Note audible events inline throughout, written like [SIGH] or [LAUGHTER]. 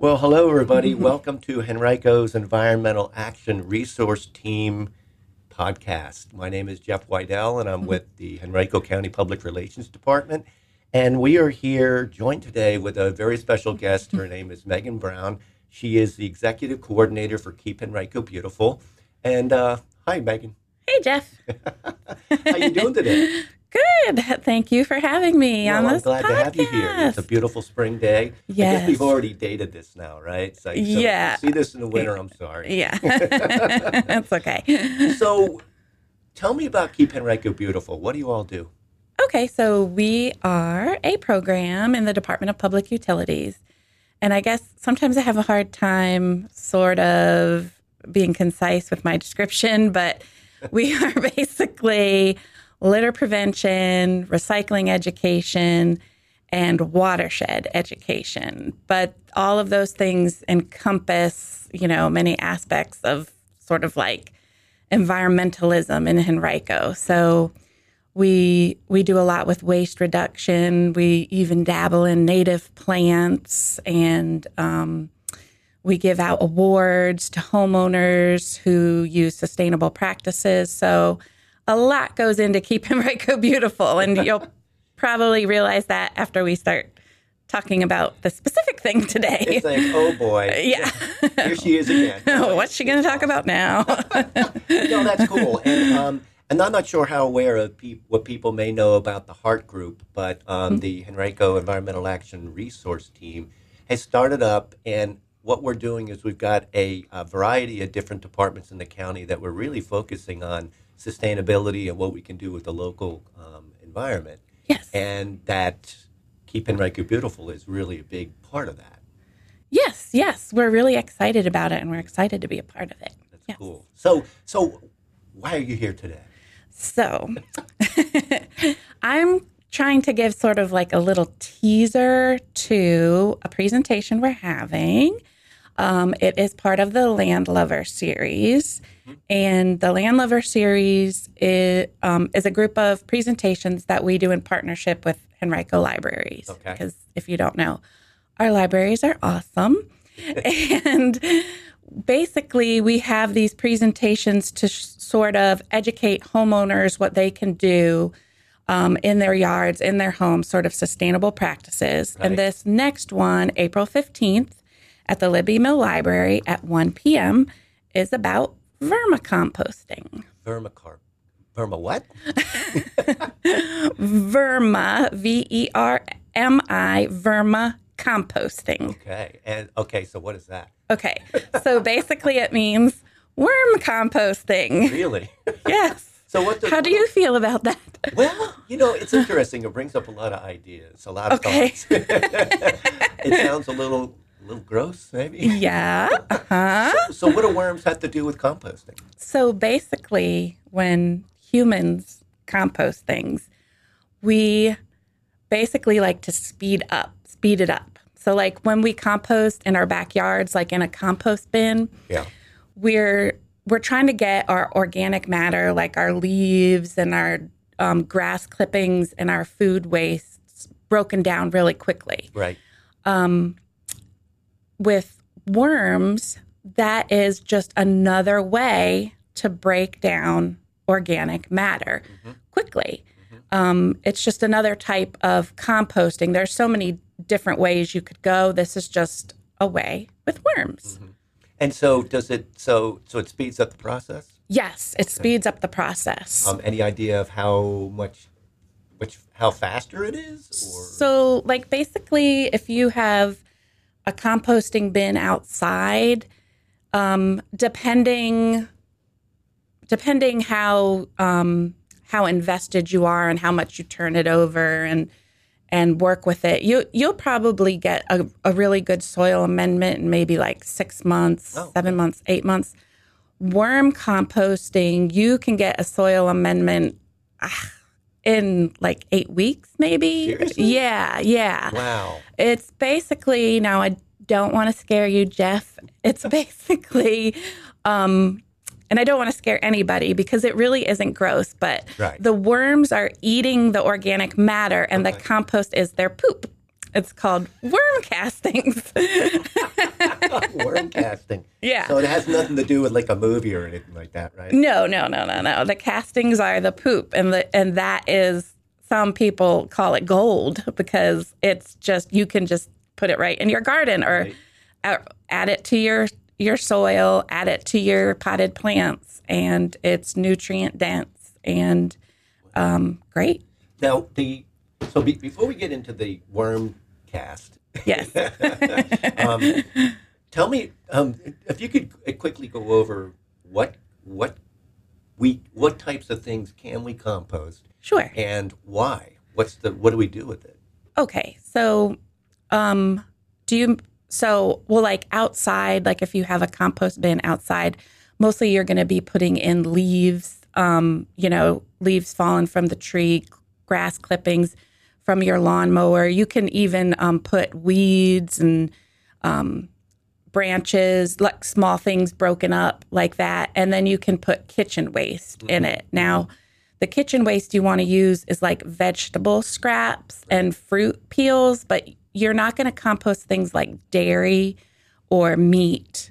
Well, hello, everybody. [LAUGHS] Welcome to Henrico's Environmental Action Resource Team podcast. My name is Jeff Wydell, and I'm with the Henrico County Public Relations Department. And we are here joined today with a very special guest. Her name is Megan Brown. She is the executive coordinator for Keep Henrico Beautiful. And uh, hi, Megan. Hey, Jeff. [LAUGHS] How you doing today? [LAUGHS] Good. [LAUGHS] Thank you for having me Well, on I'm this glad podcast. to have you here. It's a beautiful spring day. I guess Yes. we've already dated this now, right? So, so Yeah. see this in the winter. I'm sorry. yeah, [LAUGHS] [LAUGHS] that's okay. So, tell me about Keep Henrico Beautiful. What do you all do? Okay, so we are a program in the Department of Public Utilities. And I guess sometimes I have a hard time sort of being concise with my description, but we are basically litter prevention, recycling education, and watershed education. But all of those things encompass, you know, many aspects of sort of like environmentalism in Henrico. So we we do a lot with waste reduction. We even dabble in native plants, and um, we give out awards to homeowners who use sustainable practices. So a lot goes into keep Henrico [LAUGHS] beautiful, and you'll probably realize that after we start talking about the specific thing today. It's like, oh boy. [LAUGHS] Yeah. Here she is again. [LAUGHS] What's she going to talk about now? no, that's cool. And um, and I'm not sure how aware of pe- what people may know about the Heart Group, but um, the Henrico Environmental Action Resource Team has started up, and what we're doing is we've got a, a variety of different departments in the county that we're really focusing on sustainability and what we can do with the local um, environment, yes. and that keeping Henrico Beautiful is really a big part of that. Yes, yes. We're really excited about it and we're excited to be a part of it. That's Yes. cool. So, so why are you here today? So [LAUGHS] I'm trying to give sort of like a little teaser to a presentation we're having. Um, it is part of the Land Lover series. And the Land Lover series is, um, is a group of presentations that we do in partnership with Henrico Libraries. Okay. Because if you don't know, our libraries are awesome. [LAUGHS] and basically, we have these presentations to sh- sort of educate homeowners what they can do um, in their yards, in their homes, sort of sustainable practices. Right. And this next one, April 15th, at the Libbie Mill Library at 1 p.m., is about vermicomposting. Vermicarp. Verma what? [LAUGHS] Verma, V E R M I, verma composting. Okay. And okay, so what is that? Okay, so basically it means worm composting. Really? [LAUGHS] Yes. So what? The, How do you feel about that? Well, you know, it's interesting. It brings up a lot of ideas, a lot of Okay. thoughts. [LAUGHS] it sounds a little, little gross, maybe. Yeah. [LAUGHS] Uh-huh. So, what do worms have to do with composting? So basically, when humans compost things, we basically like to speed up, speed it up. So, like when we compost in our backyards, like in a compost bin, Yeah. we're we're trying to get our organic matter, like our leaves and our um, grass clippings and our food waste, broken down really quickly. Right. With worms, that is just another way to break down organic matter quickly. Um, it's just another type of composting. There's so many different ways you could go. This is just a way with worms. And so, does it? So, so it speeds up the process. Yes, it speeds up the process. Um, any idea of how much, which, how faster it is? Or So, like, basically, if you have a composting bin outside, um, depending depending how um, how invested you are and how much you turn it over and and work with it, you you'll probably get a, a really good soil amendment in maybe like six months, Oh. seven months, eight months. Worm composting, you can get a soil amendment ah, in like eight weeks, maybe. Seriously? Yeah, yeah. wow. It's basically now I don't want to scare you, Jeff. It's [LAUGHS] basically um and I don't want to scare anybody because it really isn't gross, but Right. the worms are eating the organic matter and the compost is their poop. It's called worm castings. [LAUGHS] worm casting. Yeah. So it has nothing to do with like a movie or anything like that, right? No, no, no, no, no. The castings are the poop, and the and that is some people call it gold because it's just you can just put it right in your garden or Right. add, it to your your soil, add it to your potted plants, and it's nutrient dense and um, great. Now the so be, before we get into the worm cast, Yes. [LAUGHS] um, tell me um, if you could quickly go over what what we what types of things can we compost sure. and why? What's the what do we do with it? Okay. So, um, do you, so, well, like outside, like if you have a compost bin outside, mostly you're going to be putting in leaves, um, you know, leaves fallen from the tree, grass clippings from your lawnmower. You can even um, put weeds and um, branches, like small things broken up like that. And then you can put kitchen waste in it. Now, the kitchen waste you want to use is like vegetable scraps and fruit peels, but you're not going to compost things like dairy or meat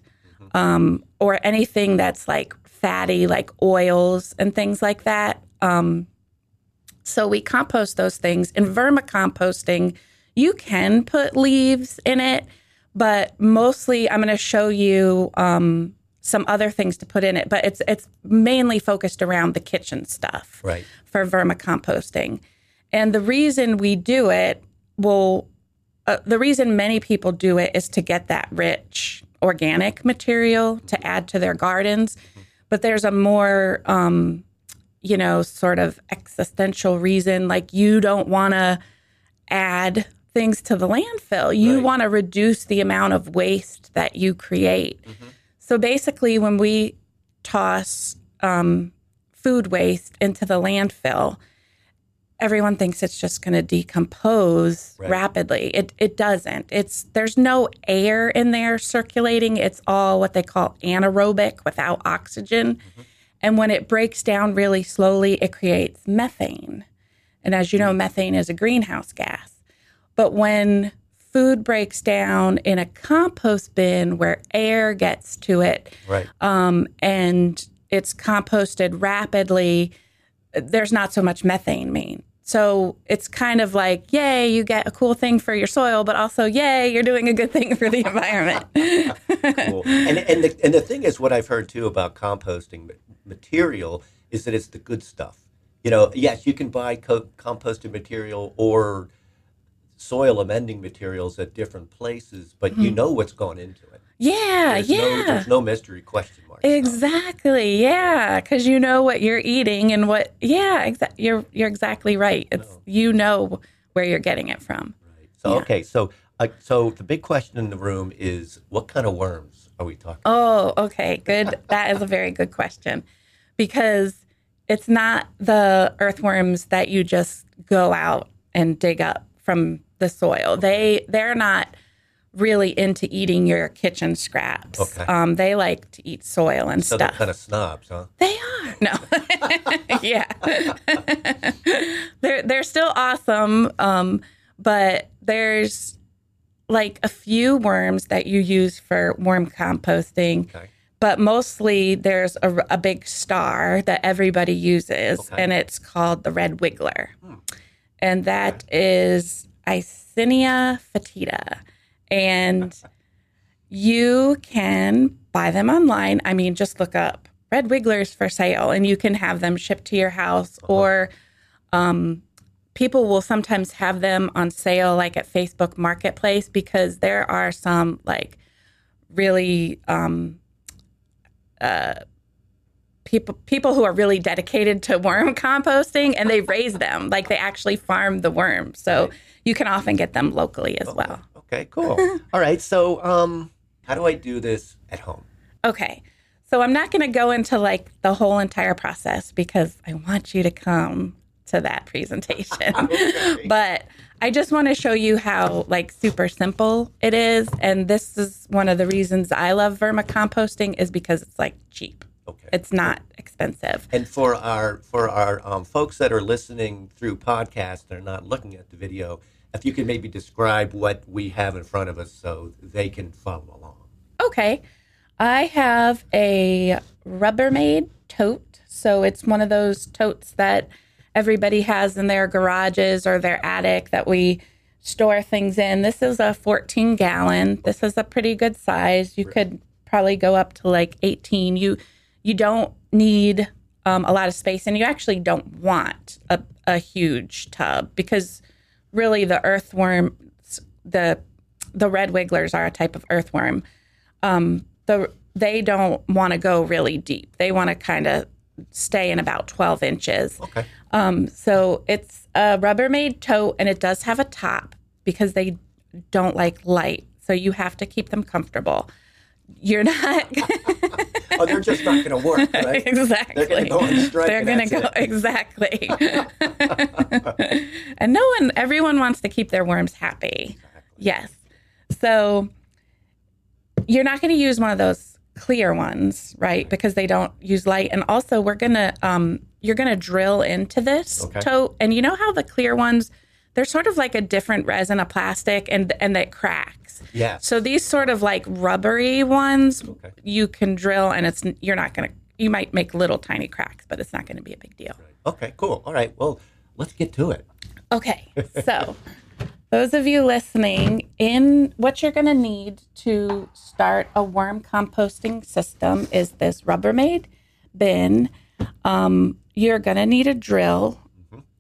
um, or anything that's like fatty, like oils and things like that. Um, so we compost those things. In vermicomposting, you can put leaves in it, but mostly I'm going to show you um, some other things to put in it. But it's it's mainly focused around the kitchen stuff Right. for vermicomposting. And the reason we do it, well, uh, the reason many people do it is to get that rich organic material to add to their gardens. But there's a more, um, you know, sort of existential reason. Like you don't want to add things to the landfill. You Right. want to reduce the amount of waste that you create. So basically, when we toss um, food waste into the landfill, everyone thinks it's just going to decompose Right. rapidly. It it doesn't. It's there's no air in there circulating. It's all what they call anaerobic without oxygen. And when it breaks down really slowly, it creates methane. And as you know, methane is a greenhouse gas. But when food breaks down in a compost bin where air gets to it, Right. um, and it's composted rapidly, there's not so much methane made. So it's kind of like, yay, you get a cool thing for your soil, but also, yay, you're doing a good thing for the environment. cool. [LAUGHS] And and the and the thing is, what I've heard too about composting material is that it's the good stuff. You know, yes, you can buy co- composted material or soil amending materials at different places, but you mm-hmm. know what's gone into it. Yeah, There's yeah. no, there's no mystery question mark. Exactly. Yeah, because you know what you're eating and what. Yeah, exa- you're you're exactly right. It's you know where you're getting it from. Right. So Yeah. okay, so uh, so the big question in the room is, what kind of worms are we talking? Oh, okay, good. that is a very good question because it's not the earthworms that you just go out and dig up from the soil. They they're not really into eating your kitchen scraps. Okay. Um, they like to eat soil and So they're stuff. kind of snobs, huh? They are. No. [LAUGHS] yeah. [LAUGHS] they're they're still awesome. Um, but there's like a few worms that you use for worm composting. Okay. But mostly there's a, a big star that everybody uses, Okay. and it's called the red wiggler. And that is Eisenia fetida. And you can buy them online. I mean, just look up red wigglers for sale and you can have them shipped to your house or um, people will sometimes have them on sale like at Facebook Marketplace because there are some like really um, uh, people people who are really dedicated to worm composting and they raise them. Like they actually farm the worms so you can often get them locally as well Okay, cool. [LAUGHS] All right, so um, how do I do this at home? Okay. So I'm not going to go into like the whole entire process because I want you to come to that presentation. [LAUGHS] but I just want to show you how like super simple it is and this is one of the reasons I love vermicomposting is because it's like cheap. Okay. It's not expensive. And for our for our um, folks that are listening through podcast, they're not looking at the video. If you could maybe describe what we have in front of us so they can follow along. Okay. I have a Rubbermaid tote. So it's one of those totes that everybody has in their garages or their attic that we store things in. This is a 14 gallon. This is a pretty good size. You could probably go up to like 18. You you don't need um, a lot of space, and you actually don't want a, a huge tub because really the earthworms, the the red wigglers are a type of earthworm. Um, the they don't want to go really deep. They want to kind of stay in about 12 inches. Okay. Um, so it's a Rubbermaid tote, and it does have a top because they don't like light. So you have to keep them comfortable. You're not. [LAUGHS] oh, they're just not going to work, right? exactly. They're going to go on strike. They're going to go [LAUGHS] exactly. [LAUGHS] and no one, everyone wants to keep their worms happy. Yes. So you're not going to use one of those clear ones, right? Because they don't use light. And also, we're going to, um, you're going to drill into this Okay. tote. And you know how the clear ones, they're sort of like a different resin, a plastic, and and that cracks. Yeah. So these sort of like rubbery ones, Okay. you can drill, and it's you're not to. You might make little tiny cracks, but it's not going to be a big deal. Okay, cool. All right. Well, let's get to it. Okay, so [LAUGHS] those of you listening, in what you're going to need to start a worm composting system is this Rubbermaid bin. Um, you're going to need a drill.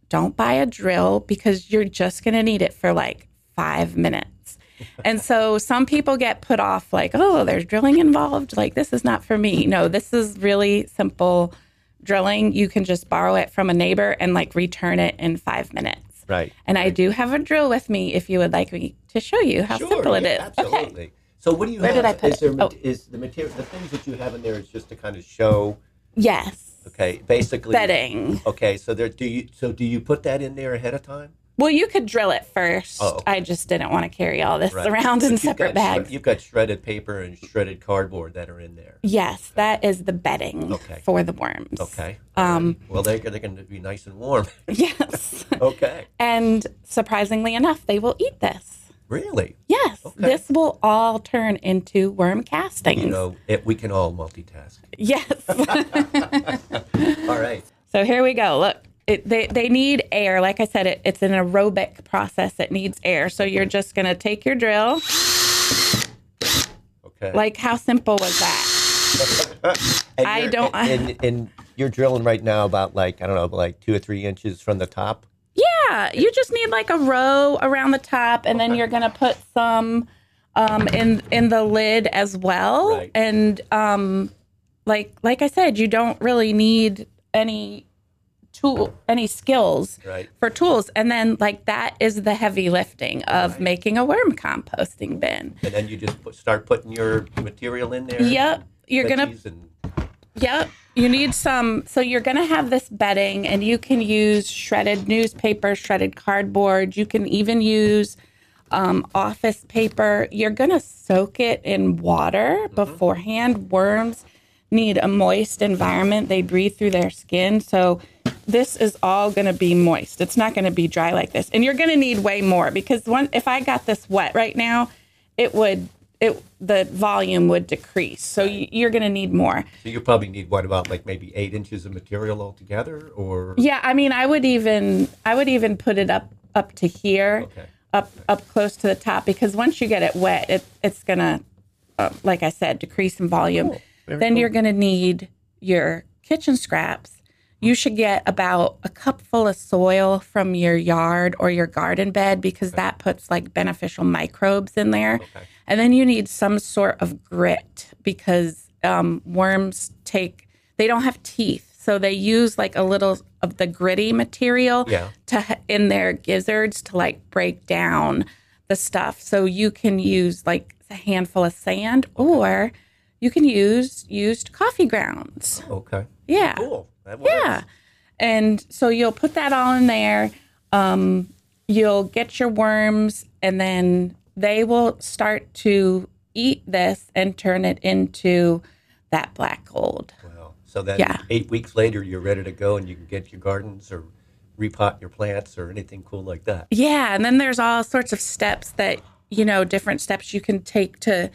Don't buy a drill because you're just going to need it for like five minutes. And so some people get put off, like, oh, there's drilling involved. Like, this is not for me. No, this is really simple drilling. You can just borrow it from a neighbor and like return it in five minutes. Right. And I do have a drill with me if you would like me to show you how Sure. simple it yeah, is. Okay. Absolutely. So, what do you Where have? did I put is there it? Oh. is the material the things that you have in there is just to kind of show? Yes. Okay, basically. Bedding. Okay, so there do you so do you put that in there ahead of time? Well, you could drill it first. Oh, okay. I just didn't want to carry all this Right. around in separate got bags. you've got shredded paper and shredded cardboard that are in there. Yes, that is the bedding Okay. for the worms. Okay. Um, well, they're, they're going to be nice and warm. [LAUGHS] Yes. okay. and surprisingly enough, they will eat this. Really? Yes, Okay. this will all turn into worm castings. You know, it, we can all multitask. Yes. [LAUGHS] [LAUGHS] All right. so here we go. Look, it, they, they need air. Like I said, it, it's an aerobic process. It needs air. So you're just going to take your drill. Okay. Like, how simple was that? [LAUGHS] I don't- And, and you're drilling right now about like I don't know, like two or three inches from the top. Yeah, you just need like a row around the top, and then you're gonna put some um, in in the lid as well. Right. And um, like like I said, you don't really need any tool any skills Right. for tools. And then like that is the heavy lifting of making a worm composting bin. And then you just put, start putting your material in there. Yep, you're gonna and Yep. You need some. So you're going to have this bedding, and you can use shredded newspaper, shredded cardboard. You can even use um, office paper. You're going to soak it in water beforehand. Worms need a moist environment, they breathe through their skin. So this is all going to be moist. It's not going to be dry like this. And you're going to need way more because one, if I got this wet right now, it would. It, the volume would decrease, so y- you're going to need more. so you probably need what about like maybe eight inches of material altogether, or Yeah, I mean, I would even I would even put it up up to here, Okay. up up close to the top, because once you get it wet, it it's gonna, uh, like I said, decrease in volume. Very then cool. you're gonna need your kitchen scraps. You should get about a cup full of soil from your yard or your garden bed because that puts like beneficial microbes in there. Okay. And then you need some sort of grit because um, worms take, they don't have teeth. So they use like a little of the gritty material Yeah. to in their gizzards to like break down the stuff. So you can use like a handful of sand or you can use used coffee grounds. okay, Yeah. cool. That works. Yeah. And so you'll put that all in there. Um, you'll get your worms, and then they will start to eat this and turn it into that black gold. Wow. So that Yeah. eight weeks later, you're ready to go, and you can get your gardens or repot your plants or anything cool like that. Yeah, and then there's all sorts of steps that you know, different steps you can take to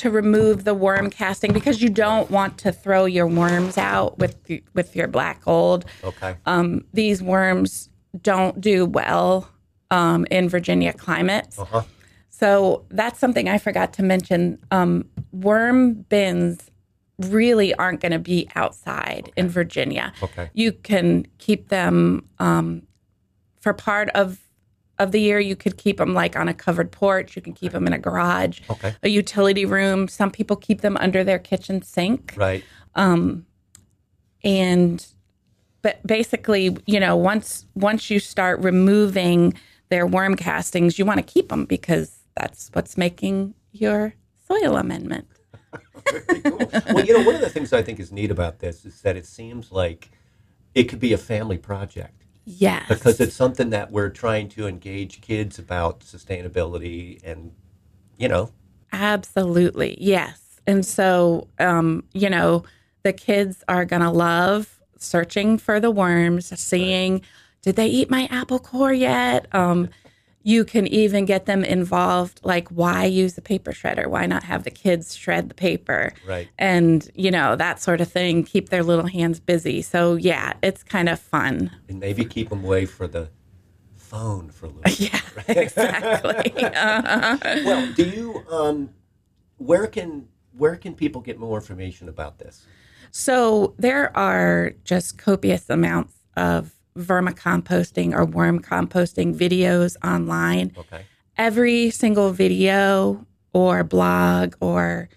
to remove the worm casting because you don't want to throw your worms out with with your black gold. Okay. Um, these worms don't do well um, in Virginia climates. Uh-huh. So that's something I forgot to mention. Um, worm bins really aren't going to be outside in Virginia. Okay. You can keep them um, for part of of the year. You could keep them like on a covered porch. You can keep them in a garage, Okay. a utility room. Some people keep them under their kitchen sink Right. Um, and but basically you know once once you start removing their worm castings you want to keep them because that's what's making your soil amendment cool. well, you know, one of the things I think is neat about this is that it seems like it could be a family project yes. because it's something that we're trying to engage kids about sustainability and, you know, absolutely. Yes. And so um you know the kids are gonna love searching for the worms seeing did they eat my apple core yet? Um you can even get them involved like why use a paper shredder why not have the kids shred the paper Right. and you know that sort of thing keep their little hands busy so yeah it's kind of fun and maybe keep them away for the phone for a little [LAUGHS] bit. yeah right? [LAUGHS] exactly uh-huh. Well, do you, um, where can, where can people get more information about this? so there are just copious amounts of vermicomposting or worm composting videos online Okay. every single video or blog or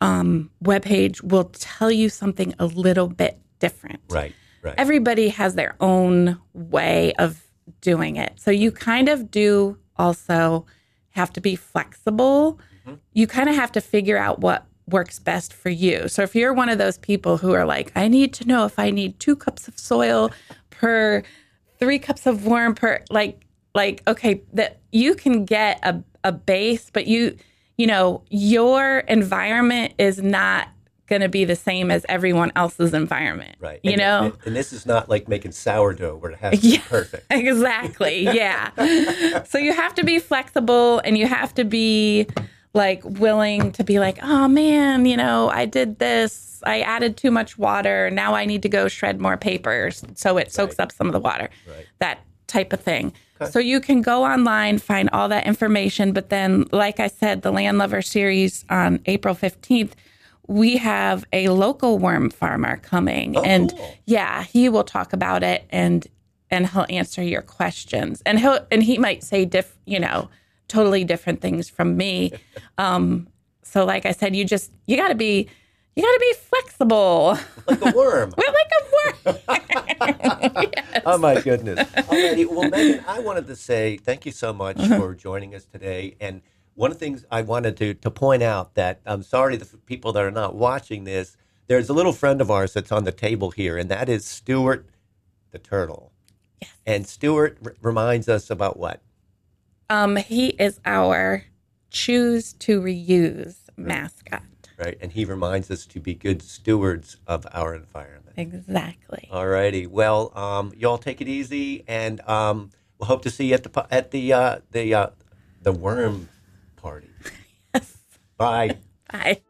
um, webpage will tell you something a little bit different. Right. Right. Everybody has their own way of doing it. So you kind of do also have to be flexible. You kind of have to figure out what works best for you. So if you're one of those people who are like, I need to know if I need two cups of soil per three cups of warm per like like okay that you can get a, a base but you you know your environment is not going to be the same as everyone else's environment Right. you and, know and, and this is not like making sourdough where it has to be Yeah. perfect. [LAUGHS] exactly yeah so you have to be flexible and you have to be like willing to be like oh man you know i did this. I added too much water. Now i need to go shred more papers. So it soaks up some of the water. Right. that type of thing. So you can go online find all that information but then like i said the land lover series on april 15th we have a local worm farmer coming Oh, and cool. yeah he will talk about it and and he'll answer your questions. And he'll and he might say diff you know totally different things from me [LAUGHS] um so like i said you just you got to be you got to be flexible Like a worm. [LAUGHS] we're like a worm [LAUGHS] oh my goodness. Alrighty. Well, Megan, I wanted to say thank you so much for joining us today. And one of the things I wanted to to point out that I'm sorry the people that are not watching this. There's a little friend of ours that's on the table here, and that is Stuart the turtle. Yes. And Stuart r- reminds us about what? Um he is our choose to reuse mascot Right. And he reminds us to be good stewards of our environment. exactly All righty. Well, um, y'all take it easy, and um, we'll hope to see you at the at the uh, the uh, the worm party. [LAUGHS] yes Bye. [LAUGHS] bye